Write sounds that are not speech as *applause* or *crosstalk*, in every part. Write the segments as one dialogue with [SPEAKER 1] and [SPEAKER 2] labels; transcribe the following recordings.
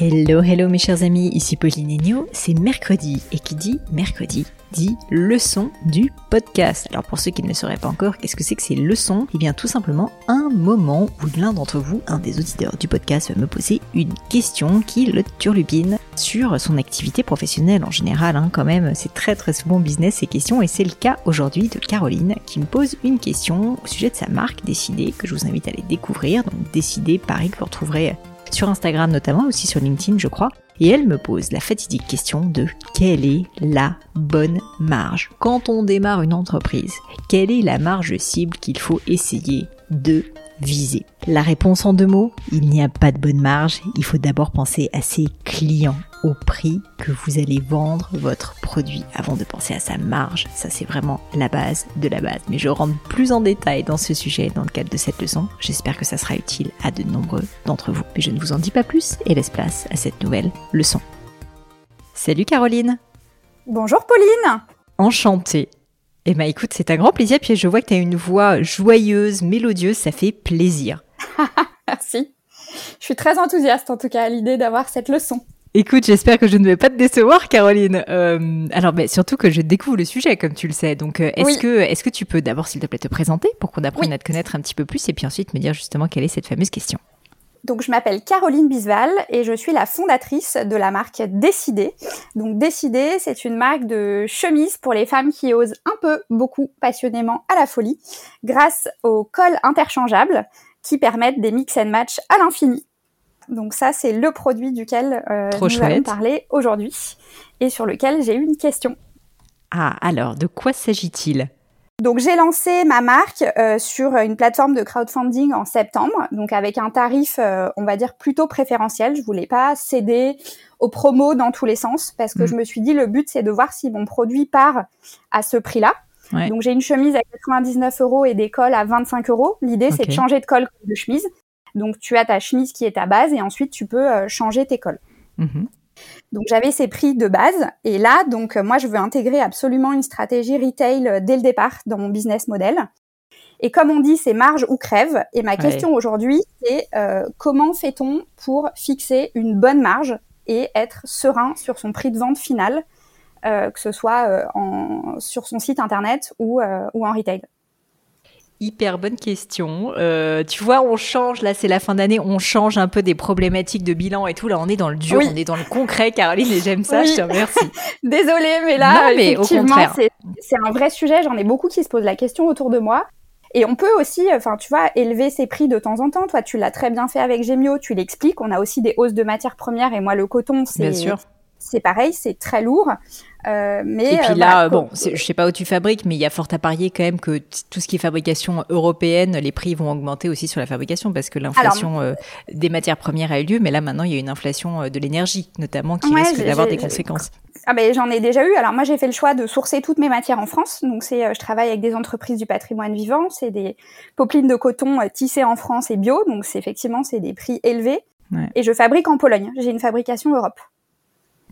[SPEAKER 1] Hello, hello mes chers amis, ici Pauline Agneau, c'est mercredi, et qui dit mercredi dit leçon du podcast. Alors pour ceux qui ne le sauraient pas encore, qu'est-ce que c'est que ces leçons? Eh bien tout simplement un moment où l'un d'entre vous, un des auditeurs du podcast, va me poser une question qui le turlupine sur son activité professionnelle en général. Hein, quand même, c'est très très souvent business ces questions, et c'est le cas aujourd'hui de Caroline qui me pose une question au sujet de sa marque Décidée que je vous invite à aller découvrir. Donc Décidée, Paris, que vous retrouverez sur Instagram notamment, aussi sur LinkedIn je crois, et elle me pose la fatidique question de quelle est la bonne marge? Quand on démarre une entreprise, quelle est la marge cible qu'il faut essayer de viser La réponse en deux mots, il n'y a pas de bonne marge, il faut d'abord penser à ses clients, au prix que vous allez vendre votre produit avant de penser à sa marge. Ça c'est vraiment la base de la base. Mais je rentre plus en détail dans ce sujet dans le cadre de cette leçon. J'espère que ça sera utile à de nombreux d'entre vous. Mais je ne vous en dis pas plus et laisse place à cette nouvelle leçon. Salut Caroline
[SPEAKER 2] Bonjour Pauline
[SPEAKER 1] Enchantée eh ben écoute, c'est un grand plaisir, puis je vois que tu as une voix joyeuse, mélodieuse, ça fait plaisir. *laughs*
[SPEAKER 2] Merci. Je suis très enthousiaste en tout cas à l'idée d'avoir cette leçon.
[SPEAKER 1] Écoute, j'espère que je ne vais pas te décevoir, Caroline. Euh, alors, mais surtout que je découvre le sujet, comme tu le sais. Donc, euh, est-ce que, est-ce que tu peux d'abord, s'il te plaît, te présenter pour qu'on apprenne à te connaître un petit peu plus, et puis ensuite me dire justement quelle est cette fameuse question?
[SPEAKER 2] Donc, je m'appelle Caroline Bisval et je suis la fondatrice de la marque Décidée. Donc, Décidée, c'est une marque de chemise pour les femmes qui osent un peu, beaucoup, passionnément à la folie, grâce aux cols interchangeables qui permettent des mix and match à l'infini. Donc ça, c'est le produit duquel euh, nous allons parler aujourd'hui et sur lequel j'ai une question.
[SPEAKER 1] Ah, alors, de quoi s'agit-il?
[SPEAKER 2] Donc j'ai lancé ma marque euh, sur une plateforme de crowdfunding en septembre, donc avec un tarif, euh, on va dire plutôt préférentiel. Je voulais pas céder aux promos dans tous les sens parce que mm. je me suis dit le but c'est de voir si mon produit part à ce prix-là. Donc j'ai une chemise à 99 euros et des cols à 25 euros. L'idée c'est de changer de col de chemise. Donc tu as ta chemise qui est ta base et ensuite tu peux euh, changer tes cols. Mm-hmm. Donc j'avais ces prix de base et là donc euh, moi je veux intégrer absolument une stratégie retail euh, dès le départ dans mon business model. Et comme on dit, c'est marge ou crève. Et ma question aujourd'hui, c'est euh, comment fait-on pour fixer une bonne marge et être serein sur son prix de vente final, que ce soit en, sur son site internet ou, ou en retail?
[SPEAKER 1] Hyper bonne question. Euh, tu vois, on change, là c'est la fin d'année, on change un peu des problématiques de bilan et tout. Là, on est dans le dur, on est dans le concret, Caroline, et j'aime ça, je te remercie. *laughs*
[SPEAKER 2] Désolée, mais là, effectivement, c'est un vrai sujet. J'en ai beaucoup qui se posent la question autour de moi. Et on peut aussi, enfin, tu vois, élever ses prix de temps en temps. Toi, tu l'as très bien fait avec Gemio, tu l'expliques. On a aussi des hausses de matières premières et moi, le coton, c'est c'est pareil, c'est très lourd.
[SPEAKER 1] Euh, mais, et puis euh, là, bon, je sais pas où tu fabriques, mais il y a fort à parier quand même que tout ce qui est fabrication européenne, les prix vont augmenter aussi sur la fabrication parce que l'inflation euh, des matières premières a eu lieu, mais là maintenant il y a une inflation de l'énergie notamment qui risque d'avoir des conséquences.
[SPEAKER 2] Ah ben j'en ai déjà eu. Alors moi j'ai fait le choix de sourcer toutes mes matières en France. Donc c'est je travaille avec des entreprises du patrimoine vivant, c'est des popelines de coton tissées en France et bio. Donc c'est effectivement c'est des prix élevés. Et je fabrique en Pologne. J'ai une fabrication Europe.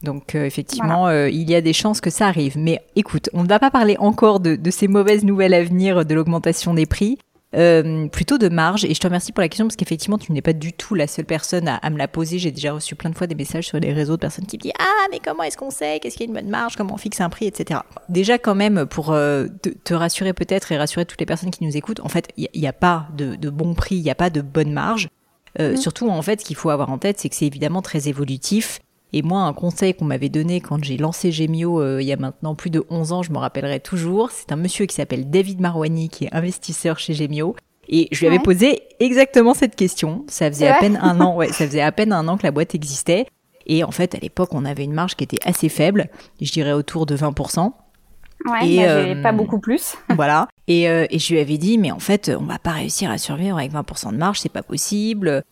[SPEAKER 1] Donc euh, effectivement, euh, il y a des chances que ça arrive. Mais écoute, on ne va pas parler encore de, ces mauvaises nouvelles à venir de l'augmentation des prix. Euh, plutôt de marge. Et je te remercie pour la question parce qu'effectivement, tu n'es pas du tout la seule personne à, me la poser. J'ai déjà reçu plein de fois des messages sur les réseaux de personnes qui me disent Ah, mais comment est-ce qu'on sait? Qu'est-ce qu'il y a une bonne marge? Comment on fixe un prix Etc. Déjà, quand même, pour te, rassurer peut-être et rassurer toutes les personnes qui nous écoutent, en fait, il n'y a, pas de, bon prix, il n'y a pas de bonne marge. Mmh. Surtout, en fait, ce qu'il faut avoir en tête, c'est que c'est évidemment très évolutif et moi, un conseil qu'on m'avait donné quand j'ai lancé Gemio euh, il y a maintenant plus de 11 ans, je me rappellerai toujours, c'est un monsieur qui s'appelle David Marouani, qui est investisseur chez Gemio. Et je lui avais posé exactement cette question. Ça faisait à peine un an, *laughs* ouais, ça faisait à peine un an que la boîte existait. Et en fait, à l'époque, on avait une marge qui était assez faible, je dirais autour de 20%.
[SPEAKER 2] Ouais, et euh, pas beaucoup plus. *laughs*
[SPEAKER 1] voilà. Et, euh, et je lui avais dit, mais en fait, on va pas réussir à survivre avec 20% de marge, c'est pas possible.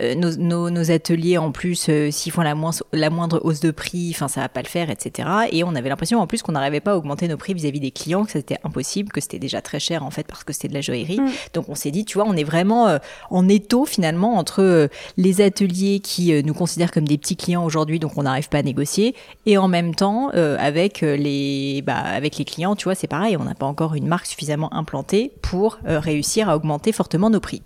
[SPEAKER 1] Euh, nos, nos, ateliers en plus euh, s'ils font la, la, moindre hausse de prix, enfin ça va pas le faire, etc. Et on avait l'impression en plus qu'on n'arrivait pas à augmenter nos prix vis-à-vis des clients, que c'était impossible, que c'était déjà très cher en fait parce que c'était de la joaillerie. Mm. Donc on s'est dit, tu vois, on est vraiment euh, en étau finalement entre les ateliers qui nous considèrent comme des petits clients aujourd'hui, donc on n'arrive pas à négocier, et en même temps avec les bah, avec les clients, tu vois, c'est pareil, on n'a pas encore une marque suffisamment implantée pour réussir à augmenter fortement nos prix.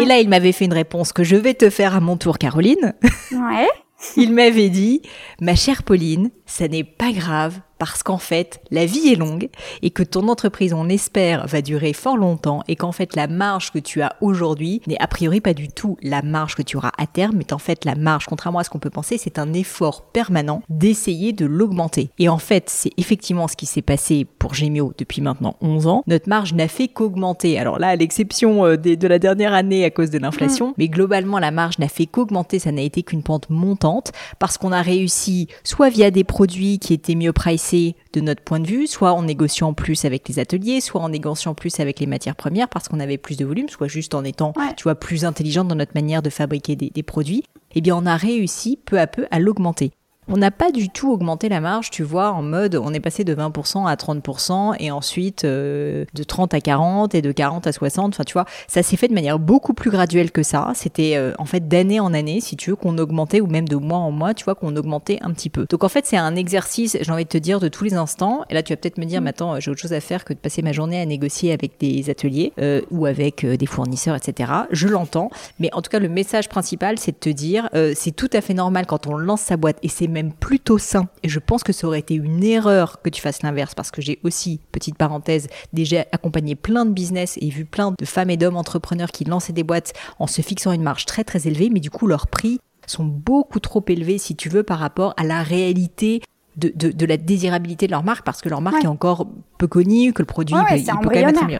[SPEAKER 1] Et là, il m'avait fait une réponse que je vais te faire à mon tour, Caroline.
[SPEAKER 2] Ouais. *laughs*
[SPEAKER 1] il m'avait dit, ma chère Pauline, ça n'est pas grave, parce qu'en fait, la vie est longue et que ton entreprise, on espère, va durer fort longtemps et qu'en fait, la marge que tu as aujourd'hui n'est a priori pas du tout la marge que tu auras à terme, mais en fait, la marge, contrairement à ce qu'on peut penser, c'est un effort permanent d'essayer de l'augmenter. Et en fait, c'est effectivement ce qui s'est passé pour Gemio depuis maintenant 11 ans. Notre marge n'a fait qu'augmenter. Alors là, à l'exception euh, de la dernière année à cause de l'inflation, mm. mais globalement, la marge n'a fait qu'augmenter, ça n'a été qu'une pente montante parce qu'on a réussi soit via des produits qui étaient mieux pricés de notre point de vue, soit en négociant plus avec les ateliers, soit en négociant plus avec les matières premières parce qu'on avait plus de volume, soit juste en étant, tu vois, plus intelligente dans notre manière de fabriquer des, des produits. Eh bien, on a réussi peu à peu à l'augmenter. On n'a pas du tout augmenté la marge, tu vois, en mode on est passé de 20% à 30% et ensuite euh, de 30 à 40 et de 40 à 60. Enfin, tu vois, ça s'est fait de manière beaucoup plus graduelle que ça. C'était euh, en fait d'année en année, si tu veux, qu'on augmentait ou même de mois en mois, tu vois, qu'on augmentait un petit peu. Donc en fait, c'est un exercice, j'ai envie de te dire, de tous les instants. Et là, tu vas peut-être me dire, mais attends, j'ai autre chose à faire que de passer ma journée à négocier avec des ateliers euh, ou avec des fournisseurs, etc. Je l'entends, mais en tout cas, le message principal, c'est de te dire, c'est tout à fait normal quand on lance sa boîte et c'est même plutôt sain. Et je pense que ça aurait été une erreur que tu fasses l'inverse parce que j'ai aussi, petite parenthèse, déjà accompagné plein de business et vu plein de femmes et d'hommes entrepreneurs qui lançaient des boîtes en se fixant une marge très très élevée, mais du coup leurs prix sont beaucoup trop élevés si tu veux par rapport à la réalité de, de, la désirabilité de leur marque parce que leur marque est encore peu connue, que le produit
[SPEAKER 2] il, peut quand même être mieux.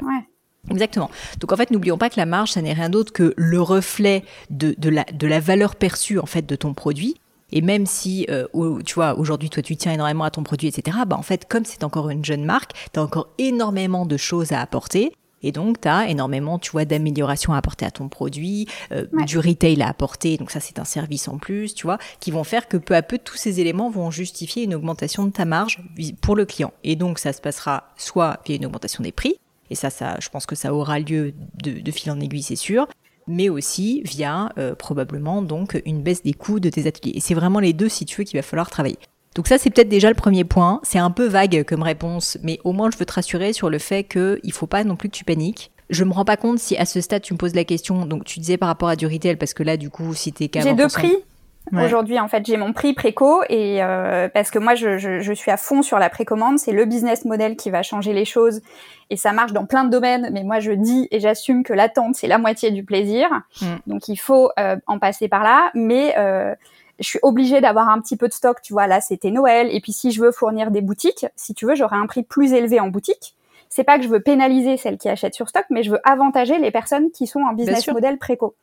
[SPEAKER 1] Exactement. Donc en fait, n'oublions pas que la marge, ça n'est rien d'autre que le reflet de, de, la, de la valeur perçue en fait de ton produit. Et même si, euh, tu vois, aujourd'hui, toi, tu tiens énormément à ton produit, etc., bah, en fait, comme c'est encore une jeune marque, tu as encore énormément de choses à apporter. Et donc, tu as énormément, tu vois, d'améliorations à apporter à ton produit, euh, du retail à apporter, donc ça, c'est un service en plus, tu vois, qui vont faire que peu à peu, tous ces éléments vont justifier une augmentation de ta marge pour le client. Et donc, ça se passera soit via une augmentation des prix, et ça, ça, je pense que ça aura lieu de, de fil en aiguille, c'est sûr, mais aussi via euh, probablement donc une baisse des coûts de tes ateliers. Et c'est vraiment les deux, si tu veux, qu'il va falloir travailler. Donc ça, c'est peut-être déjà le premier point. C'est un peu vague comme réponse, mais au moins je veux te rassurer sur le fait qu'il ne faut pas non plus que tu paniques. Je me rends pas compte si à ce stade tu me poses la question. Donc tu disais par rapport à du retail, parce que là, du coup, si t'es
[SPEAKER 2] J'ai deux prix. Aujourd'hui, en fait, j'ai mon prix préco et euh, parce que moi, je, je, je, suis à fond sur la précommande. C'est le business model qui va changer les choses et ça marche dans plein de domaines. Mais moi, je dis et j'assume que l'attente, c'est la moitié du plaisir. Mm. Donc, il faut euh, en passer par là. Mais euh, je suis obligée d'avoir un petit peu de stock. Tu vois, là, c'était Noël. Et puis, si je veux fournir des boutiques, si tu veux, j'aurai un prix plus élevé en boutique. C'est pas que je veux pénaliser celles qui achètent sur stock, mais je veux avantager les personnes qui sont en business model préco.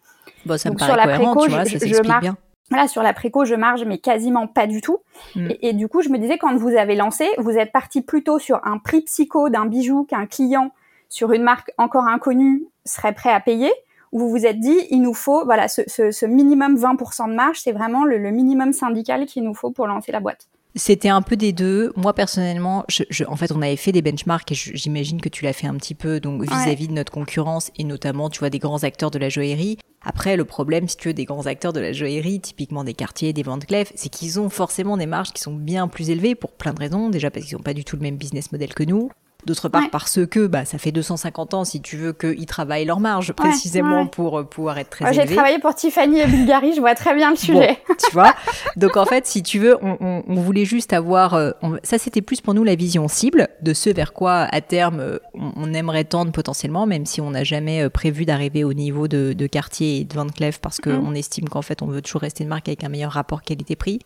[SPEAKER 1] Bon, ça Donc, sur la préco, tu vois, je, ça marque. Bien
[SPEAKER 2] Voilà, sur la préco, je marge, mais quasiment pas du tout. Mm. Et, et, du coup, je me disais, quand vous avez lancé, vous êtes parti plutôt sur un prix psycho d'un bijou qu'un client sur une marque encore inconnue serait prêt à payer, ou vous vous êtes dit, il nous faut, voilà, ce, ce, ce minimum 20% de marge, c'est vraiment le, le minimum syndical qu'il nous faut pour lancer la boîte.
[SPEAKER 1] C'était un peu des deux. Moi personnellement, je, je, en fait, on avait fait des benchmarks et j'imagine que tu l'as fait un petit peu, donc vis-à-vis -vis de notre concurrence et notamment, tu vois, des grands acteurs de la joaillerie. Après, le problème, si tu veux, des grands acteurs de la joaillerie, typiquement des quartiers, des ventes clefs, c'est qu'ils ont forcément des marges qui sont bien plus élevées pour plein de raisons. Déjà parce qu'ils n'ont pas du tout le même business model que nous. D'autre part, parce que bah, ça fait 250 ans, si tu veux, qu'ils travaillent leur marge précisément pour euh, pouvoir être très
[SPEAKER 2] J'ai travaillé pour Tiffany et Bulgari, je vois très bien le sujet.
[SPEAKER 1] tu vois Donc en fait, si tu veux, on, on, on voulait juste avoir... Euh, ça, c'était plus pour nous la vision cible de ce vers quoi, à terme, euh, on, aimerait tendre potentiellement, même si on n'a jamais prévu d'arriver au niveau de, de quartier et de Van Cleef, parce qu'on on estime qu'en fait, on veut toujours rester une marque avec un meilleur rapport qualité-prix.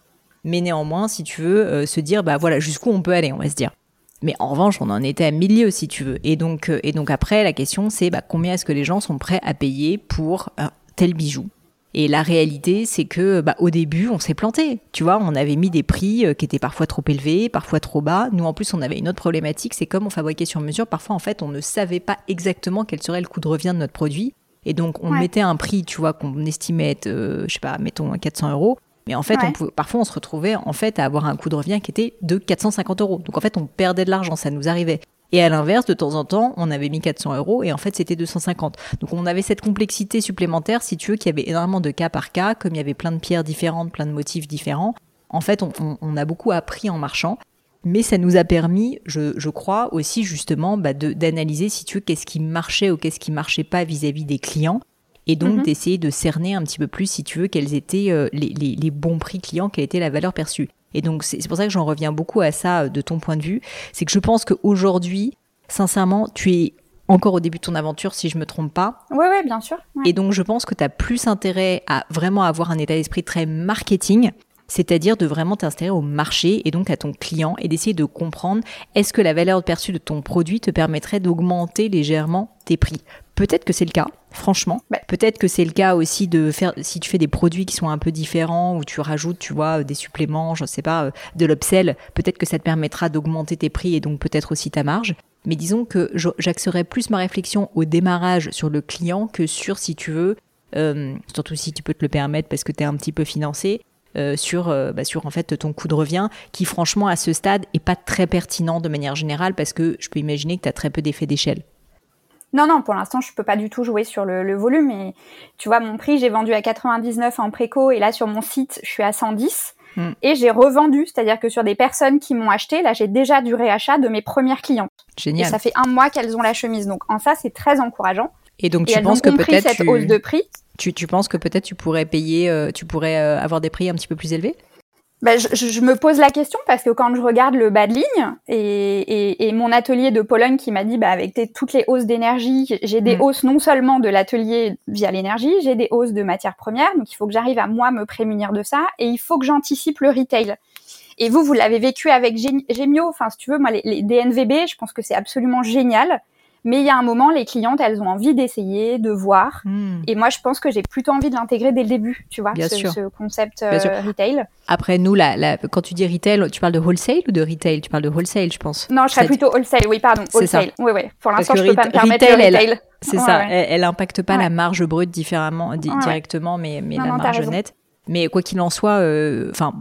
[SPEAKER 1] Mais néanmoins, si tu veux, se dire, bah voilà, jusqu'où on peut aller, on va se dire. Mais en revanche, on en était à milieu, si tu veux. Et donc, euh, et donc après, la question, c'est bah, combien est-ce que les gens sont prêts à payer pour un tel bijou? Et la réalité, c'est que bah, au début, on s'est planté. Tu vois, on avait mis des prix euh, qui étaient parfois trop élevés, parfois trop bas. Nous, en plus, on avait une autre problématique, c'est comme on fabriquait sur mesure. Parfois, en fait, on ne savait pas exactement quel serait le coût de revient de notre produit. Et donc, on mettait un prix, tu vois, qu'on estimait être, euh, je sais pas, mettons 400 euros. Mais en fait, on pouvait, parfois, on se retrouvait en fait à avoir un coût de revient qui était de 450 euros. Donc en fait, on perdait de l'argent, ça nous arrivait. Et à l'inverse, de temps en temps, on avait mis 400 euros et en fait, c'était 250. Donc on avait cette complexité supplémentaire, si tu veux, qu'il y avait énormément de cas par cas, comme il y avait plein de pierres différentes, plein de motifs différents. En fait, on, on, a beaucoup appris en marchant. Mais ça nous a permis, je, je crois aussi justement, bah d'analyser si tu veux qu'est-ce qui marchait ou qu'est-ce qui marchait pas vis-à-vis -vis des clients et donc
[SPEAKER 2] Mhm.
[SPEAKER 1] d'essayer de cerner un petit peu plus, si tu veux, quels étaient euh, les, les- les bons prix clients, quelle était la valeur perçue. Et donc c'est pour ça que j'en reviens beaucoup à ça euh, de ton point de vue, c'est que je pense qu'aujourd'hui, sincèrement, tu es encore au début de ton aventure, si je me trompe pas,
[SPEAKER 2] Oui, oui, bien sûr. ouais.
[SPEAKER 1] et donc, je pense que tu as plus intérêt à vraiment avoir un état d'esprit très marketing, c'est-à-dire de vraiment t'installer au marché et donc à ton client et d'essayer de comprendre est-ce que la valeur perçue de ton produit te permettrait d'augmenter légèrement tes prix? Peut-être que c'est le cas, franchement.
[SPEAKER 2] Ouais.
[SPEAKER 1] Peut-être que c'est le cas aussi de faire, si tu fais des produits qui sont un peu différents, ou tu rajoutes, tu vois, des suppléments, je sais pas, euh, de l'upsell, peut-être que ça te permettra d'augmenter tes prix et donc peut-être aussi ta marge. Mais disons que j'axerais plus ma réflexion au démarrage sur le client que sur, si tu veux, euh, surtout si tu peux te le permettre parce que tu es un petit peu financé, euh, sur, euh, bah, sur en fait ton coût de revient, qui franchement à ce stade est pas très pertinent de manière générale parce que je peux imaginer que tu as très peu d'effet d'échelle.
[SPEAKER 2] Non, non, pour l'instant, je peux pas du tout jouer sur le, le volume. Et tu vois, mon prix, j'ai vendu à 99 en préco et là, sur mon site, je suis à 110.
[SPEAKER 1] Mm.
[SPEAKER 2] Et j'ai revendu, c'est-à-dire que sur des personnes qui m'ont acheté, là, j'ai déjà du réachat de mes premières clientes. Et
[SPEAKER 1] Génial.
[SPEAKER 2] ça fait un mois qu'elles ont la chemise. Donc, en ça, c'est très encourageant.
[SPEAKER 1] Et donc
[SPEAKER 2] et
[SPEAKER 1] tu penses que peut-être
[SPEAKER 2] cette
[SPEAKER 1] tu,
[SPEAKER 2] hausse de prix.
[SPEAKER 1] tu, tu penses que peut-être tu pourrais payer, euh, tu pourrais euh, avoir des prix un petit peu plus élevés?
[SPEAKER 2] Ben, je, je- me pose la question parce que quand je regarde le bas de ligne et, et, et mon atelier de Pologne qui m'a dit bah, avec tes- toutes les hausses d'énergie, j'ai des
[SPEAKER 1] Mm.
[SPEAKER 2] hausses non seulement de l'atelier via l'énergie, j'ai des hausses de matières premières, donc il faut que j'arrive à moi me prémunir de ça et il faut que j'anticipe le retail. Et vous, vous l'avez vécu avec Gemio, enfin si tu veux, moi les, les DNVB, je pense que c'est absolument génial. Mais il y a un moment, les clientes, elles ont envie d'essayer, de voir. Et moi, je pense que j'ai plutôt envie de l'intégrer dès le début, tu vois,
[SPEAKER 1] Bien
[SPEAKER 2] ce,
[SPEAKER 1] sûr.
[SPEAKER 2] ce concept
[SPEAKER 1] Bien sûr.
[SPEAKER 2] euh, retail.
[SPEAKER 1] Après nous, la, la- quand tu dis retail, tu parles de wholesale ou de retail? Tu parles de wholesale, je pense.
[SPEAKER 2] Non, je serais plutôt wholesale, oui, pardon, wholesale. Oui, oui. Pour l'instant, je peux pas me permettre
[SPEAKER 1] retail,
[SPEAKER 2] le
[SPEAKER 1] elle-
[SPEAKER 2] retail.
[SPEAKER 1] C'est
[SPEAKER 2] Ouais,
[SPEAKER 1] ça,
[SPEAKER 2] ouais.
[SPEAKER 1] Elle, elle impacte pas
[SPEAKER 2] Ouais.
[SPEAKER 1] la marge brute différemment, di- directement, mais, mais
[SPEAKER 2] Non,
[SPEAKER 1] la
[SPEAKER 2] non,
[SPEAKER 1] marge nette. Mais quoi qu'il en soit, euh, enfin,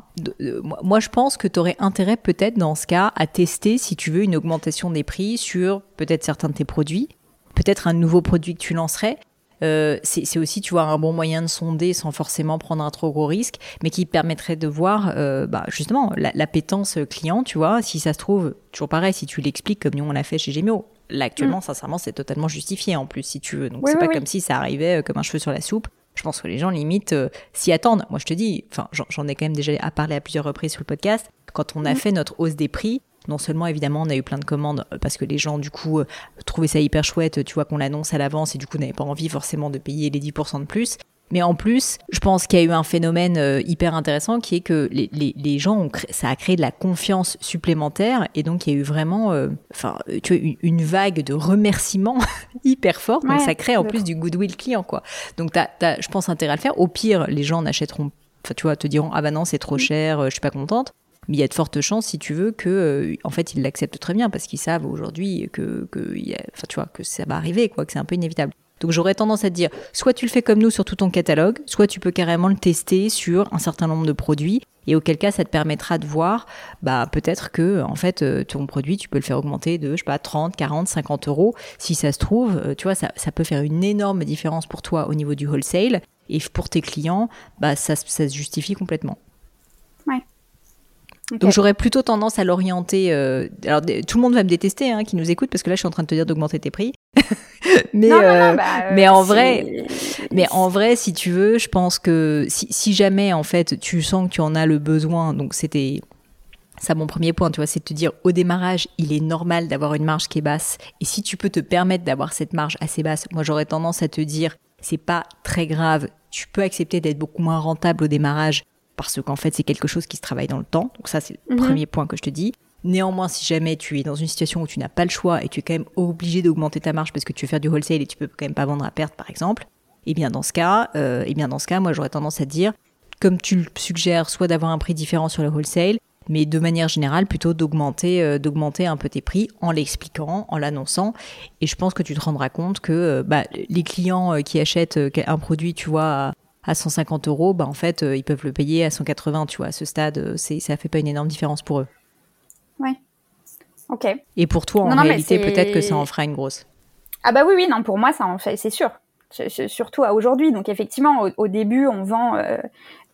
[SPEAKER 1] moi- je pense que tu aurais intérêt peut-être dans ce cas à tester si tu veux une augmentation des prix sur peut-être certains de tes produits, peut-être un nouveau produit que tu lancerais. Euh, c'est aussi, tu vois, un bon moyen de sonder sans forcément prendre un trop gros risque, mais qui permettrait de voir, euh, bah, justement, la- l'appétence client, tu vois, si ça se trouve, toujours pareil, si tu l'expliques comme nous on l'a fait chez Gemio. Là, actuellement, sincèrement, c'est totalement justifié en plus, si tu veux. Donc,
[SPEAKER 2] Mm. Oui,
[SPEAKER 1] c'est
[SPEAKER 2] oui,
[SPEAKER 1] pas
[SPEAKER 2] oui.
[SPEAKER 1] comme si ça arrivait euh, comme un cheveu sur la soupe. Je pense que les gens, limite, euh, s'y attendent. Moi, je te dis, enfin, j'en- ai quand même déjà à parler à plusieurs reprises sur le podcast. Quand on a
[SPEAKER 2] Mhm.
[SPEAKER 1] fait notre hausse des prix, non seulement, évidemment, on a eu plein de commandes euh, parce que les gens, du coup, euh, trouvaient ça hyper chouette, tu vois, qu'on l'annonce à l'avance et du coup, n'avaient pas envie forcément de payer les 10% de plus. Mais en plus, je pense qu'il y a eu un phénomène euh, hyper intéressant qui est que les, les, les gens, ont ça a créé de la confiance supplémentaire et donc il y a eu vraiment, euh, enfin, euh, tu vois, une, une vague de remerciements *laughs* hyper forte. Donc
[SPEAKER 2] Ouais,
[SPEAKER 1] ça crée en plus du goodwill client, quoi. Donc t'as, t'as, je pense, intérêt à le faire. Au pire, les gens n'achèteront, enfin, tu vois, te diront ah bah non c'est trop cher, je suis pas contente. Mais il y a de fortes chances, si tu veux, que euh, en fait ils l'acceptent très bien parce qu'ils savent aujourd'hui que, que, y a- tu vois, que ça va arriver, quoi, que c'est un peu inévitable. Donc j'aurais tendance à te dire, soit tu le fais comme nous sur tout ton catalogue, soit tu peux carrément le tester sur un certain nombre de produits, et auquel cas ça te permettra de voir, bah peut-être que en fait euh, ton produit tu peux le faire augmenter de je sais pas 30, 40, 50 euros. Si ça se trouve, euh, tu vois, ça, ça peut faire une énorme différence pour toi au niveau du wholesale, et pour tes clients, bah ça, ça se justifie complètement.
[SPEAKER 2] Ok.
[SPEAKER 1] Donc j'aurais plutôt tendance à l'orienter. euh, alors tout le monde va me détester, hein, qui nous écoute, parce que là je suis en train de te dire d'augmenter tes prix. *laughs* mais
[SPEAKER 2] non,
[SPEAKER 1] euh,
[SPEAKER 2] non, bah, euh,
[SPEAKER 1] mais en vrai- mais en vrai, si tu veux, je pense que si, si jamais en fait tu sens que tu en as le besoin, donc c'était ça mon premier point, tu vois, c'est de te dire au démarrage, il est normal d'avoir une marge qui est basse. Et si tu peux te permettre d'avoir cette marge assez basse, moi j'aurais tendance à te dire c'est pas très grave, tu peux accepter d'être beaucoup moins rentable au démarrage parce qu'en fait c'est quelque chose qui se travaille dans le temps. Donc ça c'est le
[SPEAKER 2] Mhm.
[SPEAKER 1] premier point que je te dis. Néanmoins, si jamais tu es dans une situation où tu n'as pas le choix et tu es quand même obligé d'augmenter ta marge parce que tu veux faire du wholesale et tu peux quand même pas vendre à perte, par exemple, eh bien dans ce cas, euh, eh bien dans ce cas, moi j'aurais tendance à te dire, comme tu le suggères, soit d'avoir un prix différent sur le wholesale, mais de manière générale plutôt d'augmenter, euh, d'augmenter un peu tes prix en l'expliquant, en l'annonçant. Et je pense que tu te rendras compte que euh, bah, les clients qui achètent un produit, tu vois. À, à 150 euros, bah en fait, ils peuvent le payer à 180, tu vois. À ce stade, c'est, ça fait pas une énorme différence pour eux.
[SPEAKER 2] Ok.
[SPEAKER 1] Et pour toi, en
[SPEAKER 2] Non,
[SPEAKER 1] réalité, peut-être que ça en fera une grosse.
[SPEAKER 2] Ah bah oui, oui, non, pour moi, ça en fait, c'est sûr. Surtout à aujourd'hui. Donc effectivement, au, au début, on vend, euh,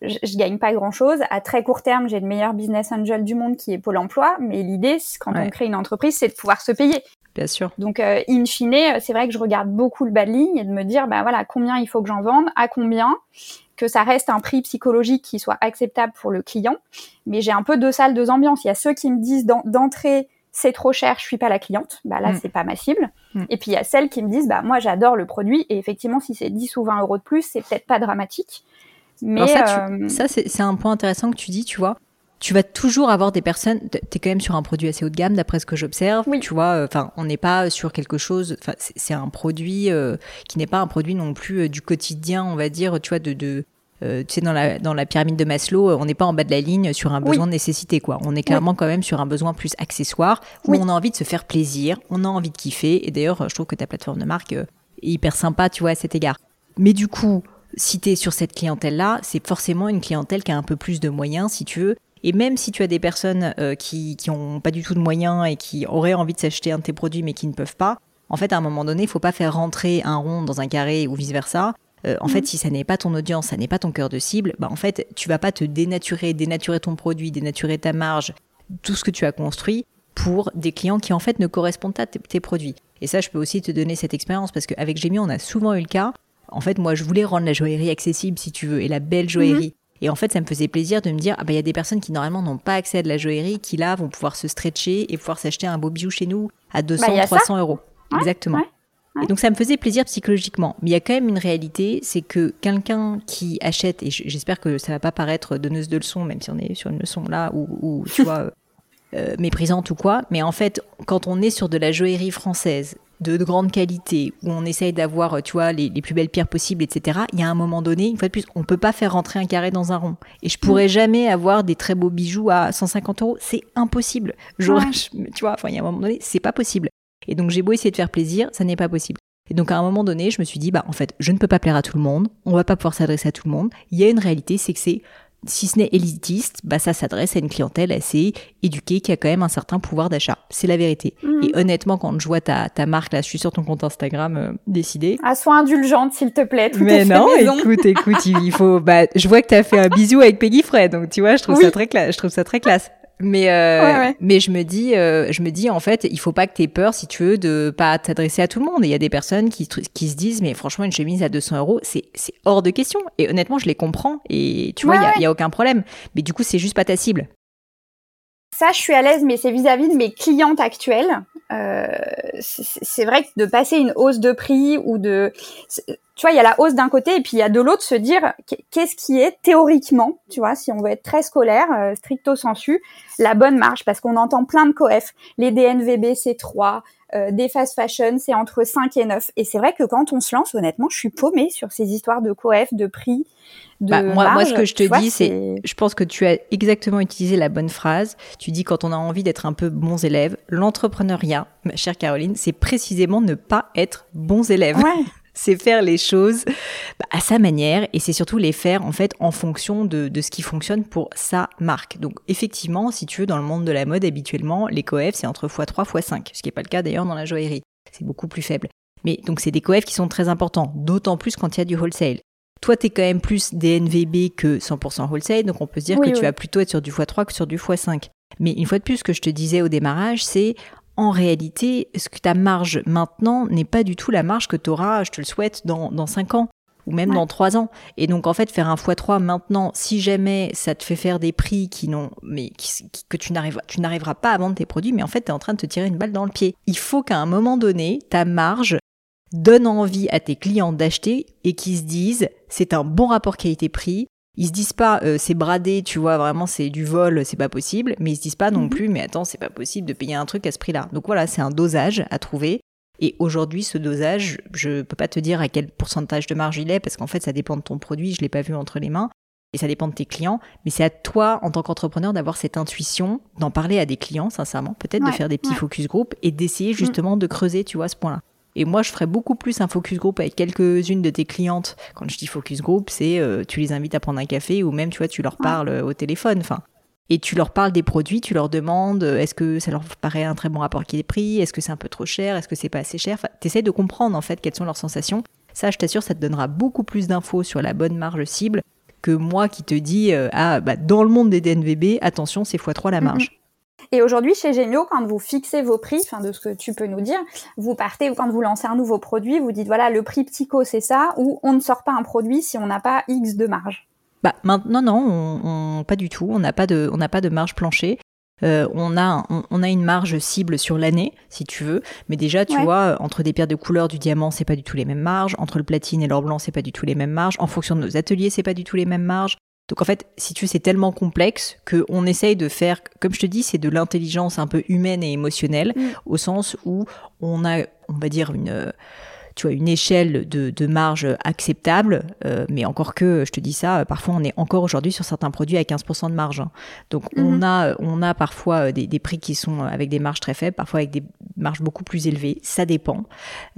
[SPEAKER 2] je, je gagne pas grand-chose. À très court terme, j'ai le meilleur business angel du monde qui est Pôle Emploi. Mais l'idée, quand
[SPEAKER 1] Ouais.
[SPEAKER 2] on crée une entreprise, c'est de pouvoir se payer.
[SPEAKER 1] Bien sûr.
[SPEAKER 2] Donc, euh, in fine, c'est vrai que je regarde beaucoup le bas de ligne et de me dire, bah voilà, combien il faut que j'en vende, à combien, que ça reste un prix psychologique qui soit acceptable pour le client. Mais j'ai un peu deux salles, deux ambiances. Il y a ceux qui me disent d'entrée, c'est trop cher, je suis pas la cliente. Bah là, mm. c'est pas ma cible. Mm. Et puis il y a celles qui me disent, bah moi j'adore le produit et effectivement, si c'est 10 ou 20 euros de plus, c'est peut-être pas dramatique.
[SPEAKER 1] Mais ça, euh, ça c'est un point intéressant que tu dis, tu vois tu vas toujours avoir des personnes. Tu es quand même sur un produit assez haut de gamme, d'après ce que j'observe. Oui. Tu vois, euh, enfin, on n'est pas sur quelque chose. Enfin, c'est un produit euh, qui n'est pas un produit non plus euh, du quotidien, on va dire. Tu vois, de, de tu sais, dans la, dans la pyramide de Maslow, on n'est pas en bas de la ligne sur un besoin de nécessité, quoi. On est clairement quand même sur un besoin plus accessoire, où on a envie de se faire plaisir, on a envie de kiffer. Et d'ailleurs, je trouve que ta plateforme de marque est hyper sympa, tu vois, à cet égard. Mais du coup, si tu es sur cette clientèle-là, c'est forcément une clientèle qui a un peu plus de moyens, si tu veux, et même si tu as des personnes euh, qui n'ont pas du tout de moyens et qui auraient envie de s'acheter un de tes produits mais qui ne peuvent pas, en fait, à un moment donné, il faut pas faire rentrer un rond dans un carré ou vice-versa. Euh, en fait, mhm. si ça n'est pas ton audience, ça n'est pas ton cœur de cible, bah en fait, tu vas pas te dénaturer, dénaturer ton produit, dénaturer ta marge, tout ce que tu as construit pour des clients qui en fait ne correspondent pas à tes, produits. Et ça, je peux aussi te donner cette expérience parce qu'avec Gémio, on a souvent eu le cas. En fait, moi, je voulais rendre la joaillerie accessible, si tu veux, et la belle joaillerie. Et en fait, ça me faisait plaisir de me dire, ah bah il y a des personnes qui normalement n'ont pas accès à de la joaillerie, qui là vont pouvoir se stretcher et pouvoir s'acheter un beau bijou chez nous à 200, bah, 300 euros. Exactement. Et donc ça me faisait plaisir psychologiquement. Mais il y a quand même une réalité, c'est que quelqu'un qui achète, et j'espère que ça va pas paraître donneuse de leçons, même si on est sur une leçon là, ou, ou tu vois, *laughs* euh, méprisante ou quoi, mais en fait, quand on est sur de la joaillerie française de, grande qualité, où on essaye d'avoir, tu vois, les, plus belles pierres possibles, etc., il y a un moment donné, une fois de plus, on peut pas faire rentrer un carré dans un rond. Et je pourrais jamais avoir des très beaux bijoux à 150 euros. C'est impossible. *laughs* tu vois, enfin, il y a un moment donné, c'est pas possible. Et donc, j'ai beau essayer de faire plaisir, ça n'est pas possible. Et donc, à un moment donné, je me suis dit, bah, en fait, je ne peux pas plaire à tout le monde. On va pas pouvoir s'adresser à tout le monde. Il y a une réalité, c'est que c'est si ce n'est élitiste, bah ça s'adresse à une clientèle assez éduquée qui a quand même un certain pouvoir d'achat. C'est la vérité. Mhm. Et honnêtement, quand je vois ta, ta marque, là, je suis sur ton compte Instagram euh, décidé.
[SPEAKER 2] Ah, sois indulgente, s'il te plaît. Tout
[SPEAKER 1] Mais non, écoute, écoute, il faut. Bah, je vois que tu as fait un bisou avec Peggy Fred, donc tu vois, je trouve ça très classe. Je trouve ça très classe. Mais euh, mais je me dis euh, je me dis en fait il faut pas que tu aies peur si tu veux de pas t'adresser à tout le monde. il y a des personnes qui qui se disent mais franchement une chemise à 200 euros c'est hors de question. Et honnêtement je les comprends et tu vois il y a, y a aucun problème. Mais du coup c'est juste pas ta cible.
[SPEAKER 2] Ça je suis à l'aise mais c'est vis-à-vis de mes clientes actuelles. Euh, c'est vrai que de passer une hausse de prix ou de tu vois, il y a la hausse d'un côté et puis il y a de l'autre se dire qu'est-ce qui est théoriquement, tu vois, si on veut être très scolaire, euh, stricto sensu, la bonne marge parce qu'on entend plein de coef. Les DNVB c'est 3, euh, des fast fashion c'est entre 5 et 9 et c'est vrai que quand on se lance honnêtement, je suis paumée sur ces histoires de coef, de prix, de bah,
[SPEAKER 1] moi, moi ce que je te dis c'est je pense que tu as exactement utilisé la bonne phrase. Tu dis quand on a envie d'être un peu bons élèves, l'entrepreneuriat, ma chère Caroline, c'est précisément ne pas être bons élèves.
[SPEAKER 2] Ouais.
[SPEAKER 1] C'est faire les choses bah, à sa manière et c'est surtout les faire en fait en fonction de, de, ce qui fonctionne pour sa marque. Donc effectivement, si tu veux, dans le monde de la mode, habituellement, les coef, c'est entre x3, x5, ce qui n'est pas le cas d'ailleurs dans la joaillerie. C'est beaucoup plus faible. Mais donc c'est des coef qui sont très importants, d'autant plus quand il y a du wholesale. Toi, tu es quand même plus DNVB que 100% wholesale, donc on peut se dire que tu vas plutôt être sur du x3 que sur du x5. Mais une fois de plus, ce que je te disais au démarrage, c'est en réalité, ce que ta marge maintenant n'est pas du tout la marge que tu auras, je te le souhaite, dans, dans 5 ans ou même dans 3 ans. Et donc, en fait, faire un x3 maintenant, si jamais ça te fait faire des prix qui n'ont, mais que tu n'arriveras, tu n'arriveras pas à vendre tes produits, mais en fait, tu es en train de te tirer une balle dans le pied. Il faut qu'à un moment donné, ta marge donne envie à tes clients d'acheter et qu'ils se disent, c'est un bon rapport qualité-prix, ils se disent pas euh, c'est bradé, tu vois, vraiment c'est du vol, c'est pas possible, mais ils se disent pas non mhm. plus mais attends, c'est pas possible de payer un truc à ce prix-là. Donc voilà, c'est un dosage à trouver. Et aujourd'hui, ce dosage, je peux pas te dire à quel pourcentage de marge il est parce qu'en fait, ça dépend de ton produit, je l'ai pas vu entre les mains et ça dépend de tes clients, mais c'est à toi en tant qu'entrepreneur d'avoir cette intuition, d'en parler à des clients sincèrement, peut-être de faire des petits focus group et d'essayer mm. justement de creuser, tu vois, ce point-là. Et moi, je ferais beaucoup plus un focus group avec quelques-unes de tes clientes. Quand je dis focus group, c'est euh, tu les invites à prendre un café ou même, tu vois, tu leur parles euh, au téléphone. Enfin, et tu leur parles des produits, tu leur demandes euh, est-ce que ça leur paraît un très bon rapport qui est pris, est-ce que c'est un peu trop cher, est-ce que c'est pas assez cher? Enfin, t'essayes de comprendre en fait quelles sont leurs sensations. Ça, je t'assure, ça te donnera beaucoup plus d'infos sur la bonne marge cible que moi qui te dis ah bah dans le monde des DNVB, attention, c'est x3 la marge.
[SPEAKER 2] Et aujourd'hui, chez Gemio, quand vous fixez vos prix, enfin de ce que tu peux nous dire, vous partez quand vous lancez un nouveau produit, vous dites voilà le prix Ptico c'est ça, ou on ne sort pas un produit si on n'a pas X de marge.
[SPEAKER 1] Bah maintenant non, on, pas du tout. On n'a pas de, on n'a pas de marge plancher. Euh, on, a, on, a une marge cible sur l'année, si tu veux. Mais déjà, tu vois, entre des pierres de couleur du diamant, c'est pas du tout les mêmes marges. Entre le platine et l'or blanc, c'est pas du tout les mêmes marges. En fonction de nos ateliers, c'est pas du tout les mêmes marges. Donc en fait, si tu veux, c'est tellement complexe que on essaye de faire, comme je te dis, c'est de l'intelligence un peu humaine et émotionnelle, mm. au sens où on a, on va dire, une tu vois, une échelle de, de marge acceptable, euh, mais encore que, je te dis ça, parfois on est encore aujourd'hui sur certains produits à 15% de marge. Hein. Donc on mhm. a, on a parfois des, des, prix qui sont avec des marges très faibles, parfois avec des marges beaucoup plus élevées, ça dépend.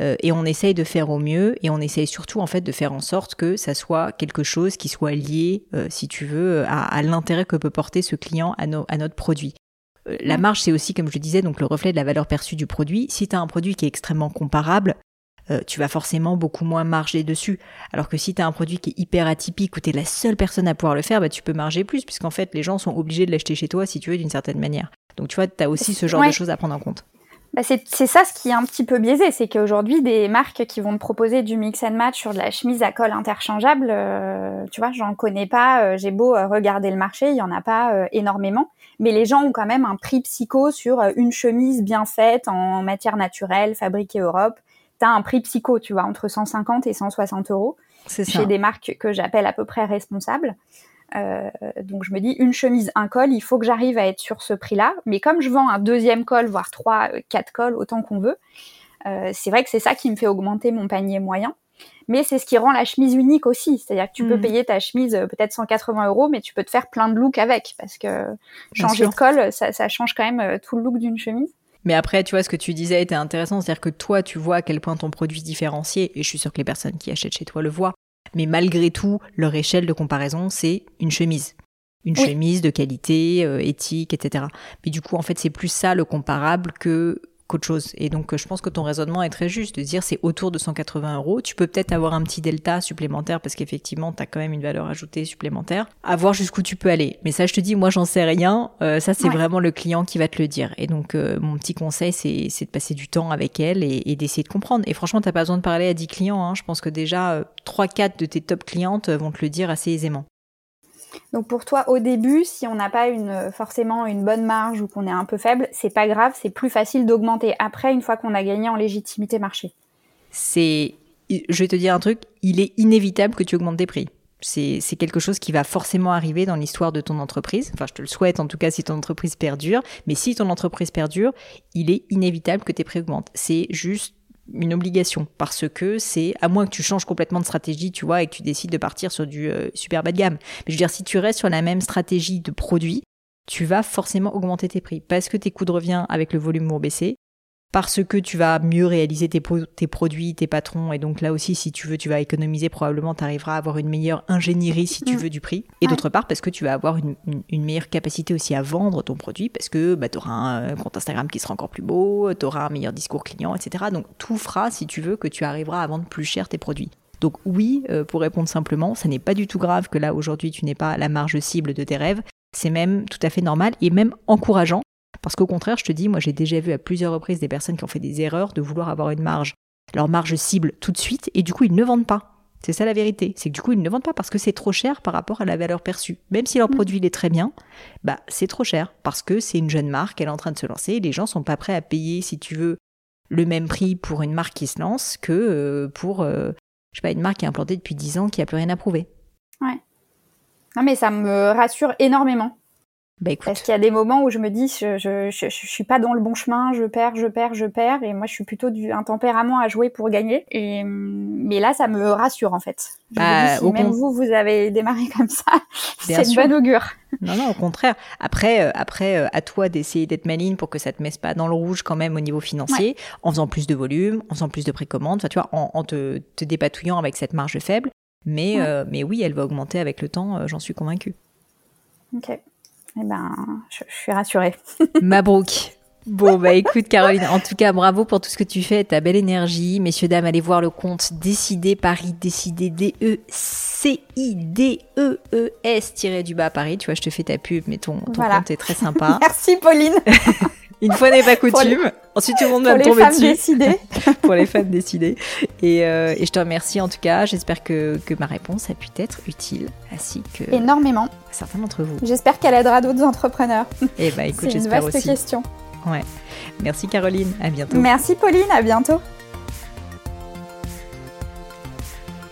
[SPEAKER 1] Euh, et on essaye de faire au mieux, et on essaye surtout en fait de faire en sorte que ça soit quelque chose qui soit lié, euh, si tu veux, à, à l'intérêt que peut porter ce client à, nos, à notre produit la marge, c'est aussi, comme je disais, donc le reflet de la valeur perçue du produit. Si tu as un produit qui est extrêmement comparable, euh, tu vas forcément beaucoup moins marger dessus. Alors que si tu as un produit qui est hyper atypique ou tu es la seule personne à pouvoir le faire, bah, tu peux marger plus, puisqu'en fait, les gens sont obligés de l'acheter chez toi, si tu veux, d'une certaine manière. Donc, tu vois, tu as aussi ce genre de choses à prendre en compte.
[SPEAKER 2] Bah c'est ça ce qui est un petit peu biaisé, c'est qu'aujourd'hui des marques qui vont te proposer du mix and match sur de la chemise à col interchangeable, euh, tu vois, j'en connais pas. Euh, j'ai beau regarder le marché, il y en a pas énormément, mais les gens ont quand même un prix psycho sur une chemise bien faite en matière naturelle, fabriquée Europe, tu as un prix psycho, tu vois, entre 150 et 160 euros chez des marques que j'appelle à peu près responsables. Euh, donc je me dis une chemise, un col, il faut que j'arrive à être sur ce prix-là. Mais comme je vends un deuxième col, voire trois, euh, quatre cols, autant qu'on veut, euh, c'est vrai que c'est ça qui me fait augmenter mon panier moyen. Mais c'est ce qui rend la chemise unique aussi. C'est-à-dire que tu peux mm. payer ta chemise peut-être 180 euros, mais tu peux te faire plein de looks avec. Parce que changer de col, ça, ça, change quand même tout le look d'une chemise.
[SPEAKER 1] Mais après, tu vois, ce que tu disais était intéressant, c'est-à-dire que toi, tu vois à quel point ton produit est différencié, et je suis sûre que les personnes qui achètent chez toi le voient. Mais malgré tout, leur échelle de comparaison, c'est une chemise. Une chemise de qualité, euh, éthique, etc. Mais du coup, en fait, c'est plus ça le comparable que qu'autre chose. Et donc, je pense que ton raisonnement est très juste de dire c'est autour de 180 euros. Tu peux peut-être avoir un petit delta supplémentaire parce qu'effectivement, tu as quand même une valeur ajoutée supplémentaire. À voir jusqu'où tu peux aller. Mais ça, je te dis, moi, j'en sais rien. Euh, ça, c'est vraiment le client qui va te le dire. Et donc, euh, mon petit conseil, c'est, de passer du temps avec elle et, d'essayer de comprendre. Et franchement, t'as pas besoin de parler à 10 clients. Hein. Je pense que déjà, 3-4 euh, de tes top clientes vont te le dire assez aisément.
[SPEAKER 2] Donc pour toi, au début, si on n'a pas une, forcément une bonne marge ou qu'on est un peu faible, c'est pas grave, c'est plus facile d'augmenter après une fois qu'on a gagné en légitimité marché.
[SPEAKER 1] C'est, je vais te dire un truc, il est inévitable que tu augmentes tes prix. C'est quelque chose qui va forcément arriver dans l'histoire de ton entreprise. Enfin, je te le souhaite en tout cas si ton entreprise perdure. Mais si ton entreprise perdure, il est inévitable que tes prix augmentent. C'est juste une obligation parce que c'est à moins que tu changes complètement de stratégie, tu vois, et que tu décides de partir sur du euh, super bas de gamme. Mais je veux dire, si tu restes sur la même stratégie de produit, tu vas forcément augmenter tes prix parce que tes coûts de revient avec le volume vont baisser, parce que tu vas mieux réaliser tes, tes, produits, tes patrons, et donc là aussi, si tu veux, tu vas économiser, probablement tu arriveras à avoir une meilleure ingénierie, si tu mm. veux, du prix. Et d'autre part, parce que tu vas avoir une, une, meilleure capacité aussi à vendre ton produit, parce que bah, tu auras un compte Instagram qui sera encore plus beau, tu auras un meilleur discours client, etc. Donc tout fera, si tu veux, que tu arriveras à vendre plus cher tes produits. Donc oui, euh, pour répondre simplement, ça n'est pas du tout grave que là, aujourd'hui, tu n'aies pas la marge cible de tes rêves. C'est même tout à fait normal et même encourageant parce qu'au contraire, je te dis, moi j'ai déjà vu à plusieurs reprises des personnes qui ont fait des erreurs de vouloir avoir une marge, leur marge cible tout de suite, et du coup ils ne vendent pas. C'est ça la vérité, c'est que du coup ils ne vendent pas parce que c'est trop cher par rapport à la valeur perçue. Même si leur mm. produit est très bien, bah c'est trop cher parce que c'est une jeune marque, elle est en train de se lancer, et les gens sont pas prêts à payer, si tu veux, le même prix pour une marque qui se lance que euh, pour, euh, je sais pas, une marque qui est implantée depuis 10 ans qui a plus rien à prouver.
[SPEAKER 2] Ouais. Non mais ça me rassure énormément bah, Parce qu'il y a des moments où je me dis, je, je, je, suis pas dans le bon chemin, je perds, je perds, je perds, et moi je suis plutôt du un tempérament à jouer pour gagner. Et mais là, ça me rassure en fait. bah, si même vous, vous avez démarré *laughs* comme ça, c'est une bonne augure.
[SPEAKER 1] Non, non, au contraire. Après, euh, après, euh, à toi d'essayer d'être maligne pour que ça te mette pas dans le rouge quand même au niveau financier, en faisant plus de volume, en faisant plus de précommande, enfin tu vois, en, en te, te, dépatouillant avec cette marge faible. Mais, euh, mais oui, elle va augmenter avec le temps, j'en suis convaincue.
[SPEAKER 2] Ok. Eh ben, je, suis rassurée. *laughs*
[SPEAKER 1] Mabrouk. Bon, bah écoute Caroline, en tout cas bravo pour tout ce que tu fais, ta belle énergie. Messieurs, dames, allez voir le compte Décider Paris, Décider DE C-I-D-E-E-S du bas Paris. Tu vois, je te fais ta pub, mais ton, ton compte est très sympa. *laughs*
[SPEAKER 2] Merci Pauline. *laughs*
[SPEAKER 1] Une fois n'est pas coutume. Ensuite, tout le monde va me tomber dessus.
[SPEAKER 2] Décidées. *laughs*
[SPEAKER 1] pour les femmes décidées. Et, euh, et, je te remercie en tout cas. J'espère que, que, ma réponse a pu être utile, ainsi que
[SPEAKER 2] énormément
[SPEAKER 1] à certains d'entre vous.
[SPEAKER 2] J'espère qu'elle aidera d'autres entrepreneurs.
[SPEAKER 1] Et bah écoute, j'espère aussi.
[SPEAKER 2] C'est une vaste question.
[SPEAKER 1] Ouais. Merci Caroline. À bientôt.
[SPEAKER 2] Merci Pauline. À bientôt.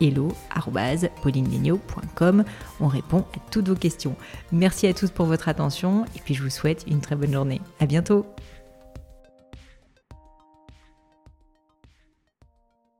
[SPEAKER 1] hello.paulinegno.com. On répond à toutes vos questions. Merci à tous pour votre attention et puis je vous souhaite une très bonne journée. À bientôt!